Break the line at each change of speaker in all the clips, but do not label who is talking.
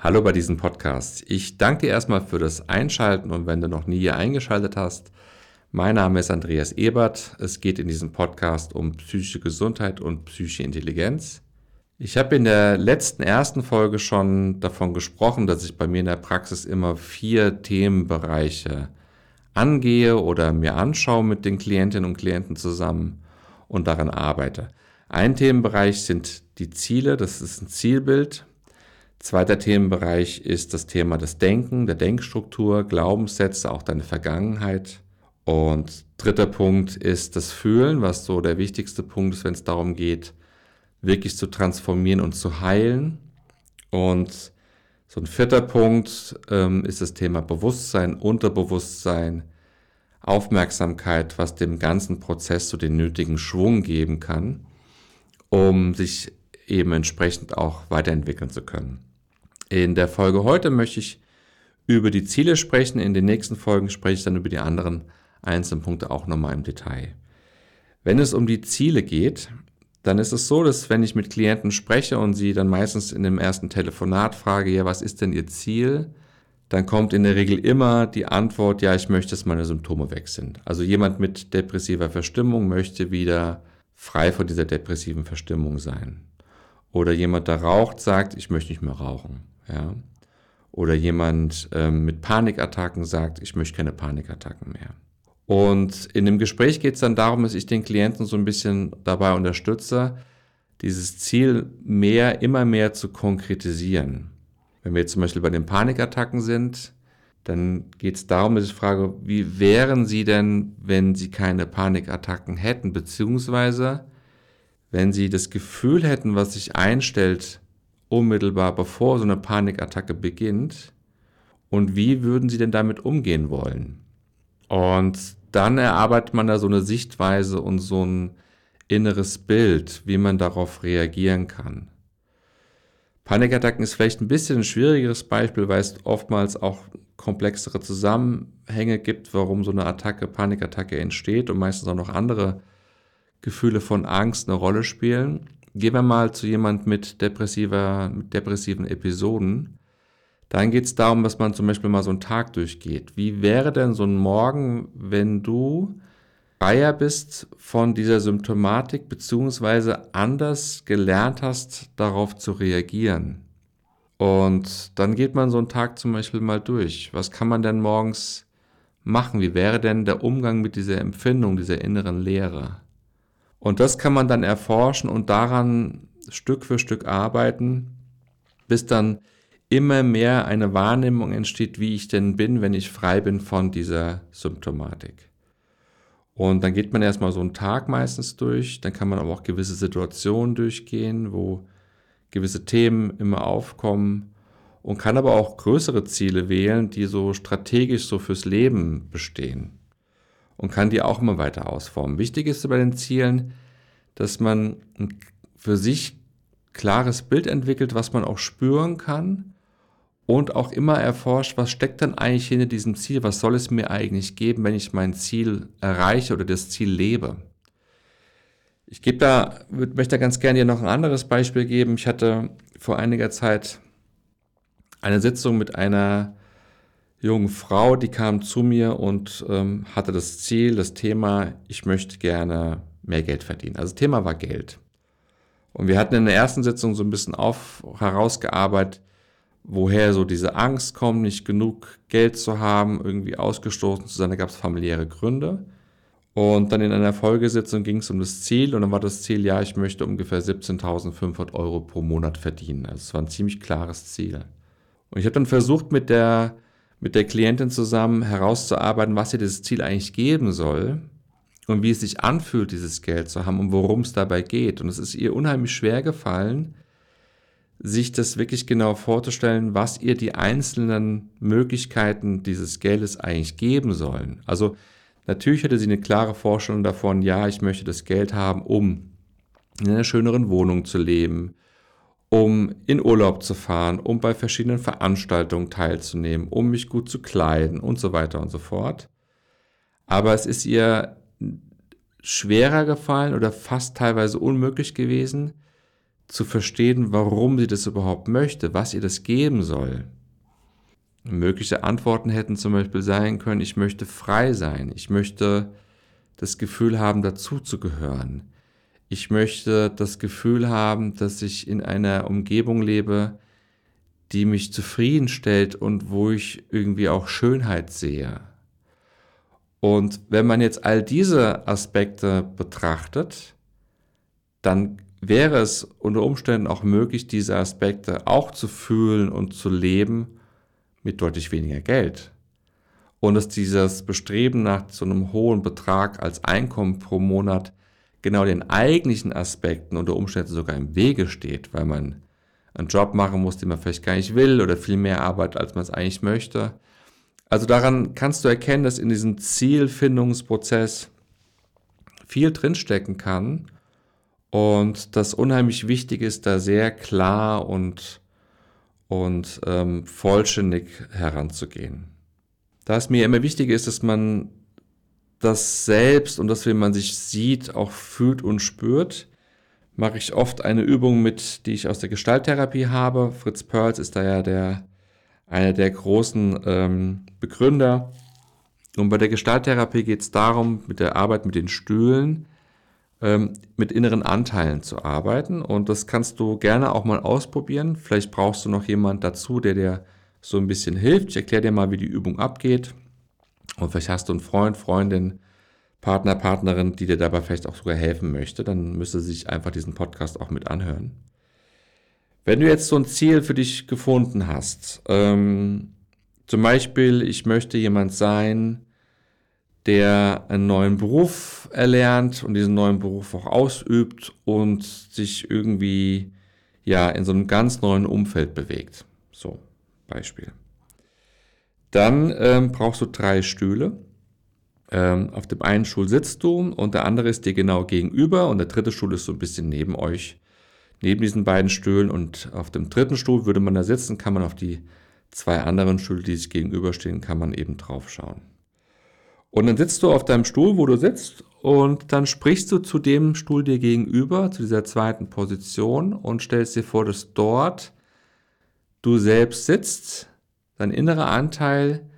Hallo bei diesem Podcast. Ich danke dir erstmal für das Einschalten und wenn du noch nie hier eingeschaltet hast, mein Name ist Andreas Ebert. Es geht in diesem Podcast um psychische Gesundheit und psychische Intelligenz. Ich habe in der letzten ersten Folge schon davon gesprochen, dass ich bei mir in der Praxis immer vier Themenbereiche angehe oder mir anschaue mit den Klientinnen und Klienten zusammen und daran arbeite. Ein Themenbereich sind die Ziele, das ist ein Zielbild, Zweiter Themenbereich ist das Thema des Denken, der Denkstruktur, Glaubenssätze, auch deine Vergangenheit. Und dritter Punkt ist das Fühlen, was so der wichtigste Punkt ist, wenn es darum geht, wirklich zu transformieren und zu heilen. Und so ein vierter Punkt ähm, ist das Thema Bewusstsein, Unterbewusstsein, Aufmerksamkeit, was dem ganzen Prozess so den nötigen Schwung geben kann, um sich eben entsprechend auch weiterentwickeln zu können. In der Folge heute möchte ich über die Ziele sprechen. In den nächsten Folgen spreche ich dann über die anderen einzelnen Punkte auch nochmal im Detail. Wenn es um die Ziele geht, dann ist es so, dass wenn ich mit Klienten spreche und sie dann meistens in dem ersten Telefonat frage, ja, was ist denn ihr Ziel? Dann kommt in der Regel immer die Antwort, ja, ich möchte, dass meine Symptome weg sind. Also jemand mit depressiver Verstimmung möchte wieder frei von dieser depressiven Verstimmung sein. Oder jemand, der raucht, sagt, ich möchte nicht mehr rauchen. Ja? Oder jemand ähm, mit Panikattacken sagt, ich möchte keine Panikattacken mehr. Und in dem Gespräch geht es dann darum, dass ich den Klienten so ein bisschen dabei unterstütze, dieses Ziel mehr, immer mehr zu konkretisieren. Wenn wir jetzt zum Beispiel bei den Panikattacken sind, dann geht es darum, dass ich frage, wie wären Sie denn, wenn Sie keine Panikattacken hätten, beziehungsweise wenn Sie das Gefühl hätten, was sich einstellt, unmittelbar bevor so eine Panikattacke beginnt? Und wie würden Sie denn damit umgehen wollen? Und dann erarbeitet man da so eine Sichtweise und so ein inneres Bild, wie man darauf reagieren kann. Panikattacken ist vielleicht ein bisschen ein schwierigeres Beispiel, weil es oftmals auch komplexere Zusammenhänge gibt, warum so eine Attacke, Panikattacke entsteht und meistens auch noch andere Gefühle von Angst eine Rolle spielen. Gehen wir mal zu jemand mit depressiver, mit depressiven Episoden. Dann geht es darum, dass man zum Beispiel mal so einen Tag durchgeht. Wie wäre denn so ein Morgen, wenn du freier bist von dieser Symptomatik beziehungsweise anders gelernt hast, darauf zu reagieren? Und dann geht man so einen Tag zum Beispiel mal durch. Was kann man denn morgens machen? Wie wäre denn der Umgang mit dieser Empfindung, dieser inneren Leere? Und das kann man dann erforschen und daran Stück für Stück arbeiten, bis dann immer mehr eine Wahrnehmung entsteht, wie ich denn bin, wenn ich frei bin von dieser Symptomatik. Und dann geht man erstmal so einen Tag meistens durch, dann kann man aber auch gewisse Situationen durchgehen, wo gewisse Themen immer aufkommen und kann aber auch größere Ziele wählen, die so strategisch so fürs Leben bestehen und kann die auch immer weiter ausformen. Wichtig ist bei den Zielen, dass man für sich klares Bild entwickelt, was man auch spüren kann und auch immer erforscht, was steckt dann eigentlich hinter diesem Ziel, was soll es mir eigentlich geben, wenn ich mein Ziel erreiche oder das Ziel lebe. Ich gebe da, möchte da ganz gerne dir noch ein anderes Beispiel geben. Ich hatte vor einiger Zeit eine Sitzung mit einer jungen Frau, die kam zu mir und ähm, hatte das Ziel, das Thema, ich möchte gerne mehr Geld verdienen. Also Thema war Geld. Und wir hatten in der ersten Sitzung so ein bisschen auf, herausgearbeitet, woher so diese Angst kommt, nicht genug Geld zu haben, irgendwie ausgestoßen zu sein. Da gab es familiäre Gründe. Und dann in einer Folgesitzung ging es um das Ziel und dann war das Ziel, ja, ich möchte ungefähr 17.500 Euro pro Monat verdienen. Also es war ein ziemlich klares Ziel. Und ich habe dann versucht, mit der mit der Klientin zusammen herauszuarbeiten, was ihr dieses Ziel eigentlich geben soll und wie es sich anfühlt, dieses Geld zu haben und worum es dabei geht. Und es ist ihr unheimlich schwer gefallen, sich das wirklich genau vorzustellen, was ihr die einzelnen Möglichkeiten dieses Geldes eigentlich geben sollen. Also natürlich hatte sie eine klare Vorstellung davon, ja, ich möchte das Geld haben, um in einer schöneren Wohnung zu leben, um in Urlaub zu fahren, um bei verschiedenen Veranstaltungen teilzunehmen, um mich gut zu kleiden und so weiter und so fort. Aber es ist ihr schwerer gefallen oder fast teilweise unmöglich gewesen, zu verstehen, warum sie das überhaupt möchte, was ihr das geben soll. Mögliche Antworten hätten zum Beispiel sein können, ich möchte frei sein, ich möchte das Gefühl haben, dazuzugehören. Ich möchte das Gefühl haben, dass ich in einer Umgebung lebe, die mich zufriedenstellt und wo ich irgendwie auch Schönheit sehe. Und wenn man jetzt all diese Aspekte betrachtet, dann wäre es unter Umständen auch möglich, diese Aspekte auch zu fühlen und zu leben mit deutlich weniger Geld. Und dass dieses Bestreben nach so einem hohen Betrag als Einkommen pro Monat genau den eigentlichen Aspekten unter Umständen sogar im Wege steht, weil man einen Job machen muss, den man vielleicht gar nicht will oder viel mehr Arbeit, als man es eigentlich möchte. Also daran kannst du erkennen, dass in diesem Zielfindungsprozess viel drinstecken kann und das unheimlich wichtig ist, da sehr klar und, und ähm, vollständig heranzugehen. Da es mir immer wichtig ist, dass man das selbst und das, wie man sich sieht, auch fühlt und spürt, mache ich oft eine Übung mit, die ich aus der Gestalttherapie habe. Fritz Perls ist da ja der, einer der großen ähm, Begründer. Und bei der Gestalttherapie geht es darum, mit der Arbeit mit den Stühlen, ähm, mit inneren Anteilen zu arbeiten. Und das kannst du gerne auch mal ausprobieren. Vielleicht brauchst du noch jemand dazu, der dir so ein bisschen hilft. Ich erkläre dir mal, wie die Übung abgeht. Und vielleicht hast du einen Freund, Freundin, Partner, Partnerin, die dir dabei vielleicht auch sogar helfen möchte. Dann müsste sich einfach diesen Podcast auch mit anhören. Wenn du jetzt so ein Ziel für dich gefunden hast, ähm, zum Beispiel, ich möchte jemand sein, der einen neuen Beruf erlernt und diesen neuen Beruf auch ausübt und sich irgendwie ja in so einem ganz neuen Umfeld bewegt. So, Beispiel. Dann ähm, brauchst du drei Stühle. Ähm, auf dem einen Stuhl sitzt du und der andere ist dir genau gegenüber und der dritte Stuhl ist so ein bisschen neben euch, neben diesen beiden Stühlen und auf dem dritten Stuhl würde man da sitzen, kann man auf die zwei anderen Stühle, die sich gegenüberstehen, kann man eben drauf schauen. Und dann sitzt du auf deinem Stuhl, wo du sitzt, und dann sprichst du zu dem Stuhl dir gegenüber, zu dieser zweiten Position und stellst dir vor, dass dort du selbst sitzt, dein innerer Anteil,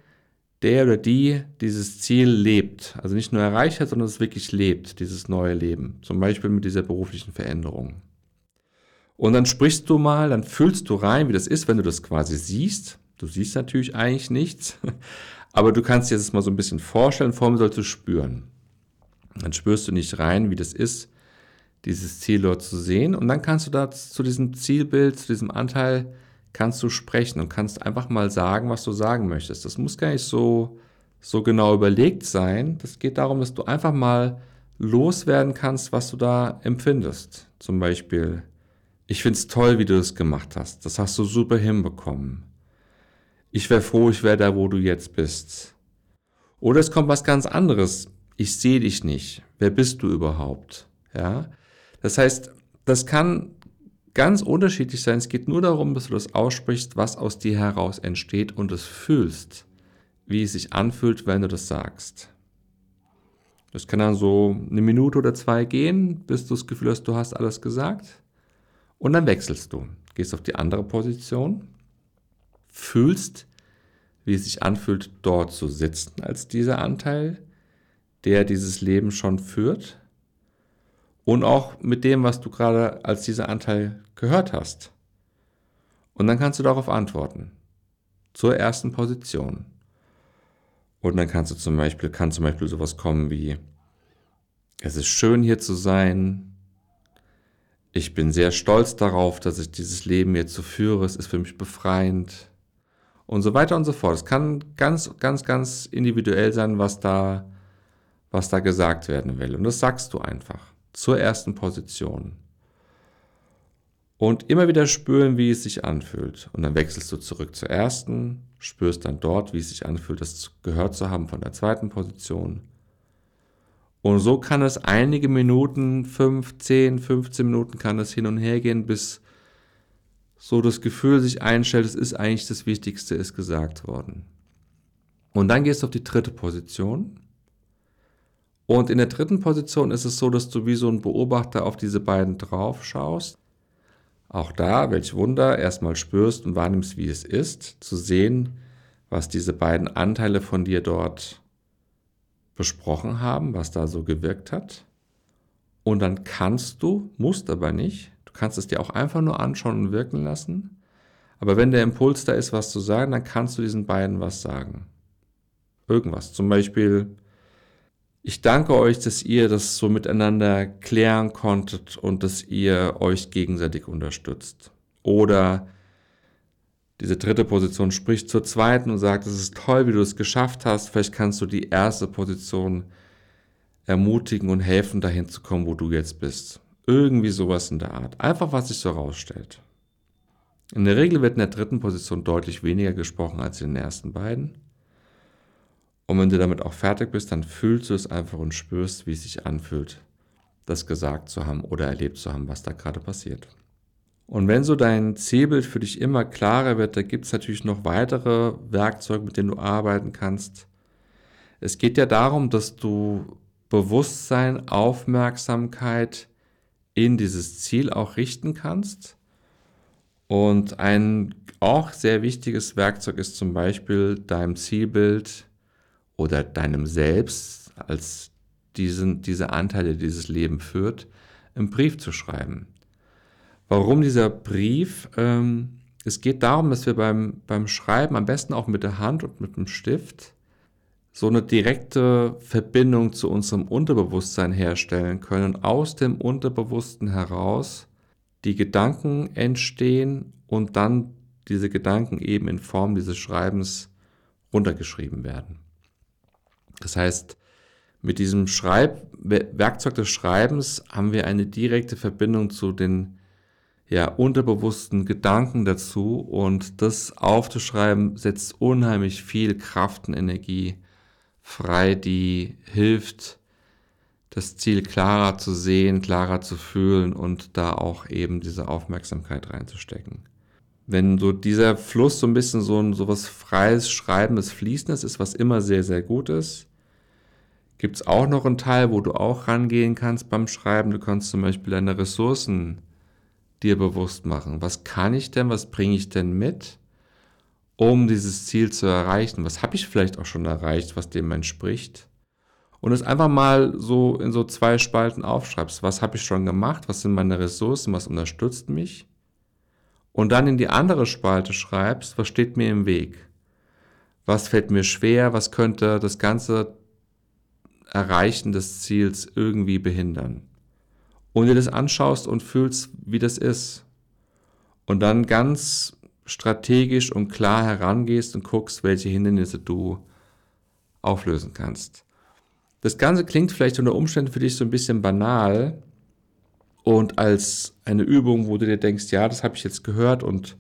der oder die dieses Ziel lebt. Also nicht nur erreicht hat, sondern es wirklich lebt, dieses neue Leben. Zum Beispiel mit dieser beruflichen Veränderung. Und dann sprichst du mal, dann fühlst du rein, wie das ist, wenn du das quasi siehst. Du siehst natürlich eigentlich nichts, aber du kannst dir das mal so ein bisschen vorstellen, vor allem sollst du spüren. Dann spürst du nicht rein, wie das ist, dieses Ziel dort zu sehen. Und dann kannst du da zu diesem Zielbild, zu diesem Anteil, kannst du sprechen und kannst einfach mal sagen, was du sagen möchtest. Das muss gar nicht so, so genau überlegt sein. Das geht darum, dass du einfach mal loswerden kannst, was du da empfindest. Zum Beispiel, ich finde es toll, wie du das gemacht hast. Das hast du super hinbekommen. Ich wäre froh, ich wäre da, wo du jetzt bist. Oder es kommt was ganz anderes. Ich sehe dich nicht. Wer bist du überhaupt? Ja. Das heißt, das kann ganz unterschiedlich sein. Es geht nur darum, dass du das aussprichst, was aus dir heraus entsteht und es fühlst, wie es sich anfühlt, wenn du das sagst. Das kann dann so eine Minute oder zwei gehen, bis du das Gefühl hast, du hast alles gesagt. Und dann wechselst du. Gehst auf die andere Position, fühlst, wie es sich anfühlt, dort zu sitzen als dieser Anteil, der dieses Leben schon führt. Und auch mit dem, was du gerade als dieser Anteil gehört hast. Und dann kannst du darauf antworten. Zur ersten Position. Und dann kannst du zum Beispiel, kann zum Beispiel sowas kommen wie, es ist schön hier zu sein. Ich bin sehr stolz darauf, dass ich dieses Leben jetzt so führe. Es ist für mich befreiend und so weiter und so fort. Es kann ganz, ganz, ganz individuell sein, was da, was da gesagt werden will. Und das sagst du einfach zur ersten Position. Und immer wieder spüren, wie es sich anfühlt. Und dann wechselst du zurück zur ersten, spürst dann dort, wie es sich anfühlt, das gehört zu haben von der zweiten Position. Und so kann es einige Minuten, 5, 10, 15 Minuten kann es hin und her gehen, bis so das Gefühl sich einstellt, es ist eigentlich das Wichtigste, ist gesagt worden. Und dann gehst du auf die dritte Position. Und in der dritten Position ist es so, dass du wie so ein Beobachter auf diese beiden drauf schaust Auch da, welch Wunder, erstmal spürst und wahrnimmst, wie es ist, zu sehen, was diese beiden Anteile von dir dort besprochen haben, was da so gewirkt hat. Und dann kannst du, musst aber nicht, du kannst es dir auch einfach nur anschauen und wirken lassen. Aber wenn der Impuls da ist, was zu sagen, dann kannst du diesen beiden was sagen. Irgendwas. Zum Beispiel, ich danke euch, dass ihr das so miteinander klären konntet und dass ihr euch gegenseitig unterstützt. Oder diese dritte Position spricht zur zweiten und sagt, es ist toll, wie du es geschafft hast. Vielleicht kannst du die erste Position ermutigen und helfen, dahin zu kommen, wo du jetzt bist. Irgendwie sowas in der Art. Einfach, was sich so rausstellt. In der Regel wird in der dritten Position deutlich weniger gesprochen als in den ersten beiden. Und wenn du damit auch fertig bist, dann fühlst du es einfach und spürst, wie es sich anfühlt, das gesagt zu haben oder erlebt zu haben, was da gerade passiert. Und wenn so dein Zielbild für dich immer klarer wird, da gibt es natürlich noch weitere Werkzeuge, mit denen du arbeiten kannst. Es geht ja darum, dass du Bewusstsein, Aufmerksamkeit in dieses Ziel auch richten kannst. Und ein auch sehr wichtiges Werkzeug ist zum Beispiel deinem Zielbild oder deinem Selbst als diesen, diese Anteile, die dieses Leben führt, im Brief zu schreiben. Warum dieser Brief? Ähm, es geht darum, dass wir beim, beim Schreiben am besten auch mit der Hand und mit dem Stift so eine direkte Verbindung zu unserem Unterbewusstsein herstellen können und aus dem Unterbewussten heraus die Gedanken entstehen und dann diese Gedanken eben in Form dieses Schreibens runtergeschrieben werden. Das heißt, mit diesem Schreib Werkzeug des Schreibens haben wir eine direkte Verbindung zu den ja, unterbewussten Gedanken dazu und das aufzuschreiben setzt unheimlich viel Kraft und Energie frei, die hilft, das Ziel klarer zu sehen, klarer zu fühlen und da auch eben diese Aufmerksamkeit reinzustecken. Wenn so dieser Fluss so ein bisschen so ein so was freies, schreibendes, fließendes ist, was immer sehr, sehr gut ist, gibt es auch noch einen Teil, wo du auch rangehen kannst beim Schreiben. Du kannst zum Beispiel deine Ressourcen dir bewusst machen. Was kann ich denn, was bringe ich denn mit, um dieses Ziel zu erreichen? Was habe ich vielleicht auch schon erreicht, was dem entspricht? Und es einfach mal so in so zwei Spalten aufschreibst. Was habe ich schon gemacht? Was sind meine Ressourcen? Was unterstützt mich? Und dann in die andere Spalte schreibst, was steht mir im Weg? Was fällt mir schwer? Was könnte das ganze Erreichen des Ziels irgendwie behindern. Und dir das anschaust und fühlst, wie das ist. Und dann ganz strategisch und klar herangehst und guckst, welche Hindernisse du auflösen kannst. Das Ganze klingt vielleicht unter Umständen für dich so ein bisschen banal und als eine Übung, wo du dir denkst, ja, das habe ich jetzt gehört und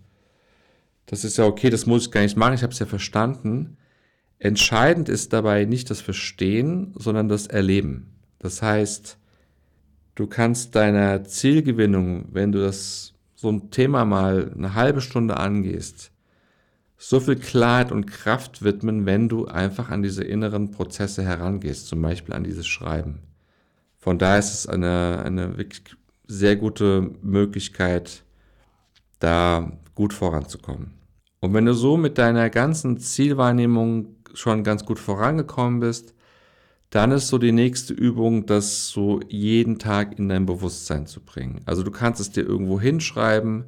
das ist ja okay, das muss ich gar nicht machen, ich habe es ja verstanden. Entscheidend ist dabei nicht das Verstehen, sondern das Erleben. Das heißt, du kannst deiner Zielgewinnung, wenn du das so ein Thema mal eine halbe Stunde angehst, so viel Klarheit und Kraft widmen, wenn du einfach an diese inneren Prozesse herangehst, zum Beispiel an dieses Schreiben. Von daher ist es eine, eine wirklich sehr gute Möglichkeit, da gut voranzukommen. Und wenn du so mit deiner ganzen Zielwahrnehmung schon ganz gut vorangekommen bist, dann ist so die nächste Übung, das so jeden Tag in dein Bewusstsein zu bringen. Also du kannst es dir irgendwo hinschreiben,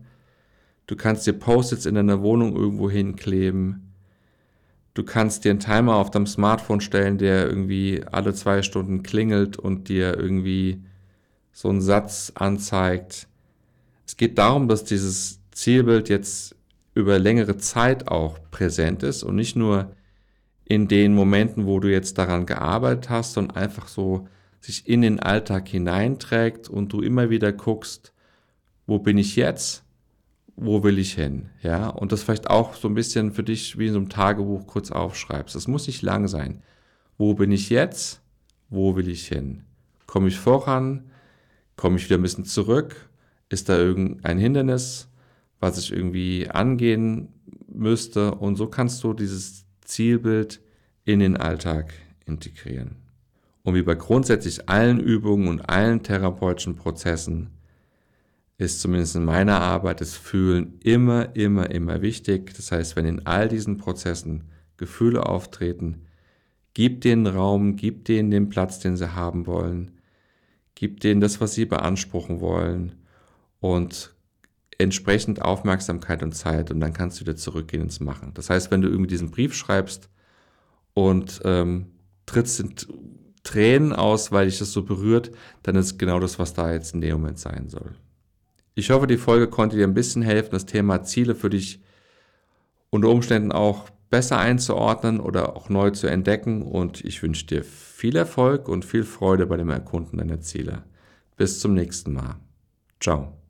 du kannst dir Post-its in deiner Wohnung irgendwo hinkleben, du kannst dir einen Timer auf deinem Smartphone stellen, der irgendwie alle zwei Stunden klingelt und dir irgendwie so einen Satz anzeigt. Es geht darum, dass dieses Zielbild jetzt über längere Zeit auch präsent ist und nicht nur in den Momenten, wo du jetzt daran gearbeitet hast, sondern einfach so sich in den Alltag hineinträgt und du immer wieder guckst, wo bin ich jetzt? Wo will ich hin? Ja, und das vielleicht auch so ein bisschen für dich wie in so einem Tagebuch kurz aufschreibst. Das muss nicht lang sein. Wo bin ich jetzt? Wo will ich hin? Komme ich voran? Komme ich wieder ein bisschen zurück? Ist da irgendein Hindernis, was ich irgendwie angehen müsste? Und so kannst du dieses Zielbild in den Alltag integrieren. Und wie bei grundsätzlich allen Übungen und allen therapeutischen Prozessen ist zumindest in meiner Arbeit das Fühlen immer, immer, immer wichtig. Das heißt, wenn in all diesen Prozessen Gefühle auftreten, gib denen Raum, gib denen den Platz, den sie haben wollen, gib denen das, was sie beanspruchen wollen und entsprechend Aufmerksamkeit und Zeit und dann kannst du wieder zurückgehen ins Machen. Das heißt, wenn du irgendwie diesen Brief schreibst und ähm, trittst in Tränen aus, weil dich das so berührt, dann ist genau das, was da jetzt in dem Moment sein soll. Ich hoffe, die Folge konnte dir ein bisschen helfen, das Thema Ziele für dich unter Umständen auch besser einzuordnen oder auch neu zu entdecken und ich wünsche dir viel Erfolg und viel Freude bei dem Erkunden deiner Ziele. Bis zum nächsten Mal. Ciao.